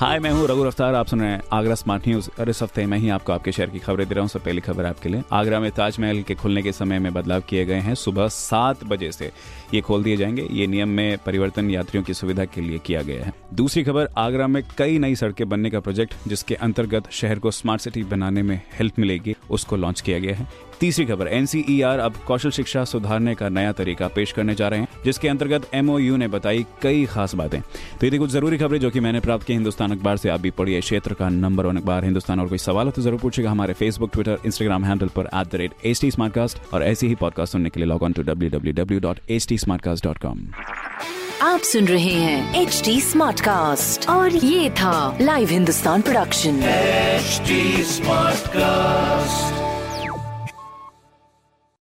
हाय मैं हूँ रघु रफ्तार। आप सुन रहे हैं आगरा स्मार्ट न्यूज़ और इस हफ़्ते मैं ही आपको आपके शहर की खबरें दे रहा हूँ। सब पहली खबर आपके लिए। आगरा में ताजमहल के खुलने के समय में बदलाव किए गए हैं। सुबह सात बजे से ये खोल दिए जाएँगे। ये नियम में परिवर्तन यात्रियों की सुविधा के लिए किया गया है। दूसरी खबर, आगरा में कई नई सड़कें बनने का प्रोजेक्ट, जिसके अंतर्गत शहर को स्मार्ट सिटी बनाने में हेल्प मिलेगी, उसको लॉन्च किया गया है। तीसरी खबर एनसीईआर अब कौशल शिक्षा सुधारने का नया तरीका पेश करने जा रहे हैं जिसके अंतर्गत एमओयू ने बताई कई खास बातें। तो ये थी कुछ ज़रूरी खबरें जो कि मैंने प्राप्त की हिंदुस्तान अखबार से। आप भी पढ़िए क्षेत्र का नंबर वन अखबार। हिंदुस्तान और कोई सवाल हो तो ज़रूर पूछेगा हमारे फेसबुक ट्विटर इंस्टाग्राम हैंडल पर at the rate H T और ऐसे ही पॉडकास्ट सुनने के लिए log on to W W W dot H T आप सुन रहे हैं एच डी स्मार्ट कास्ट और ये था Live Hindustan production smart cast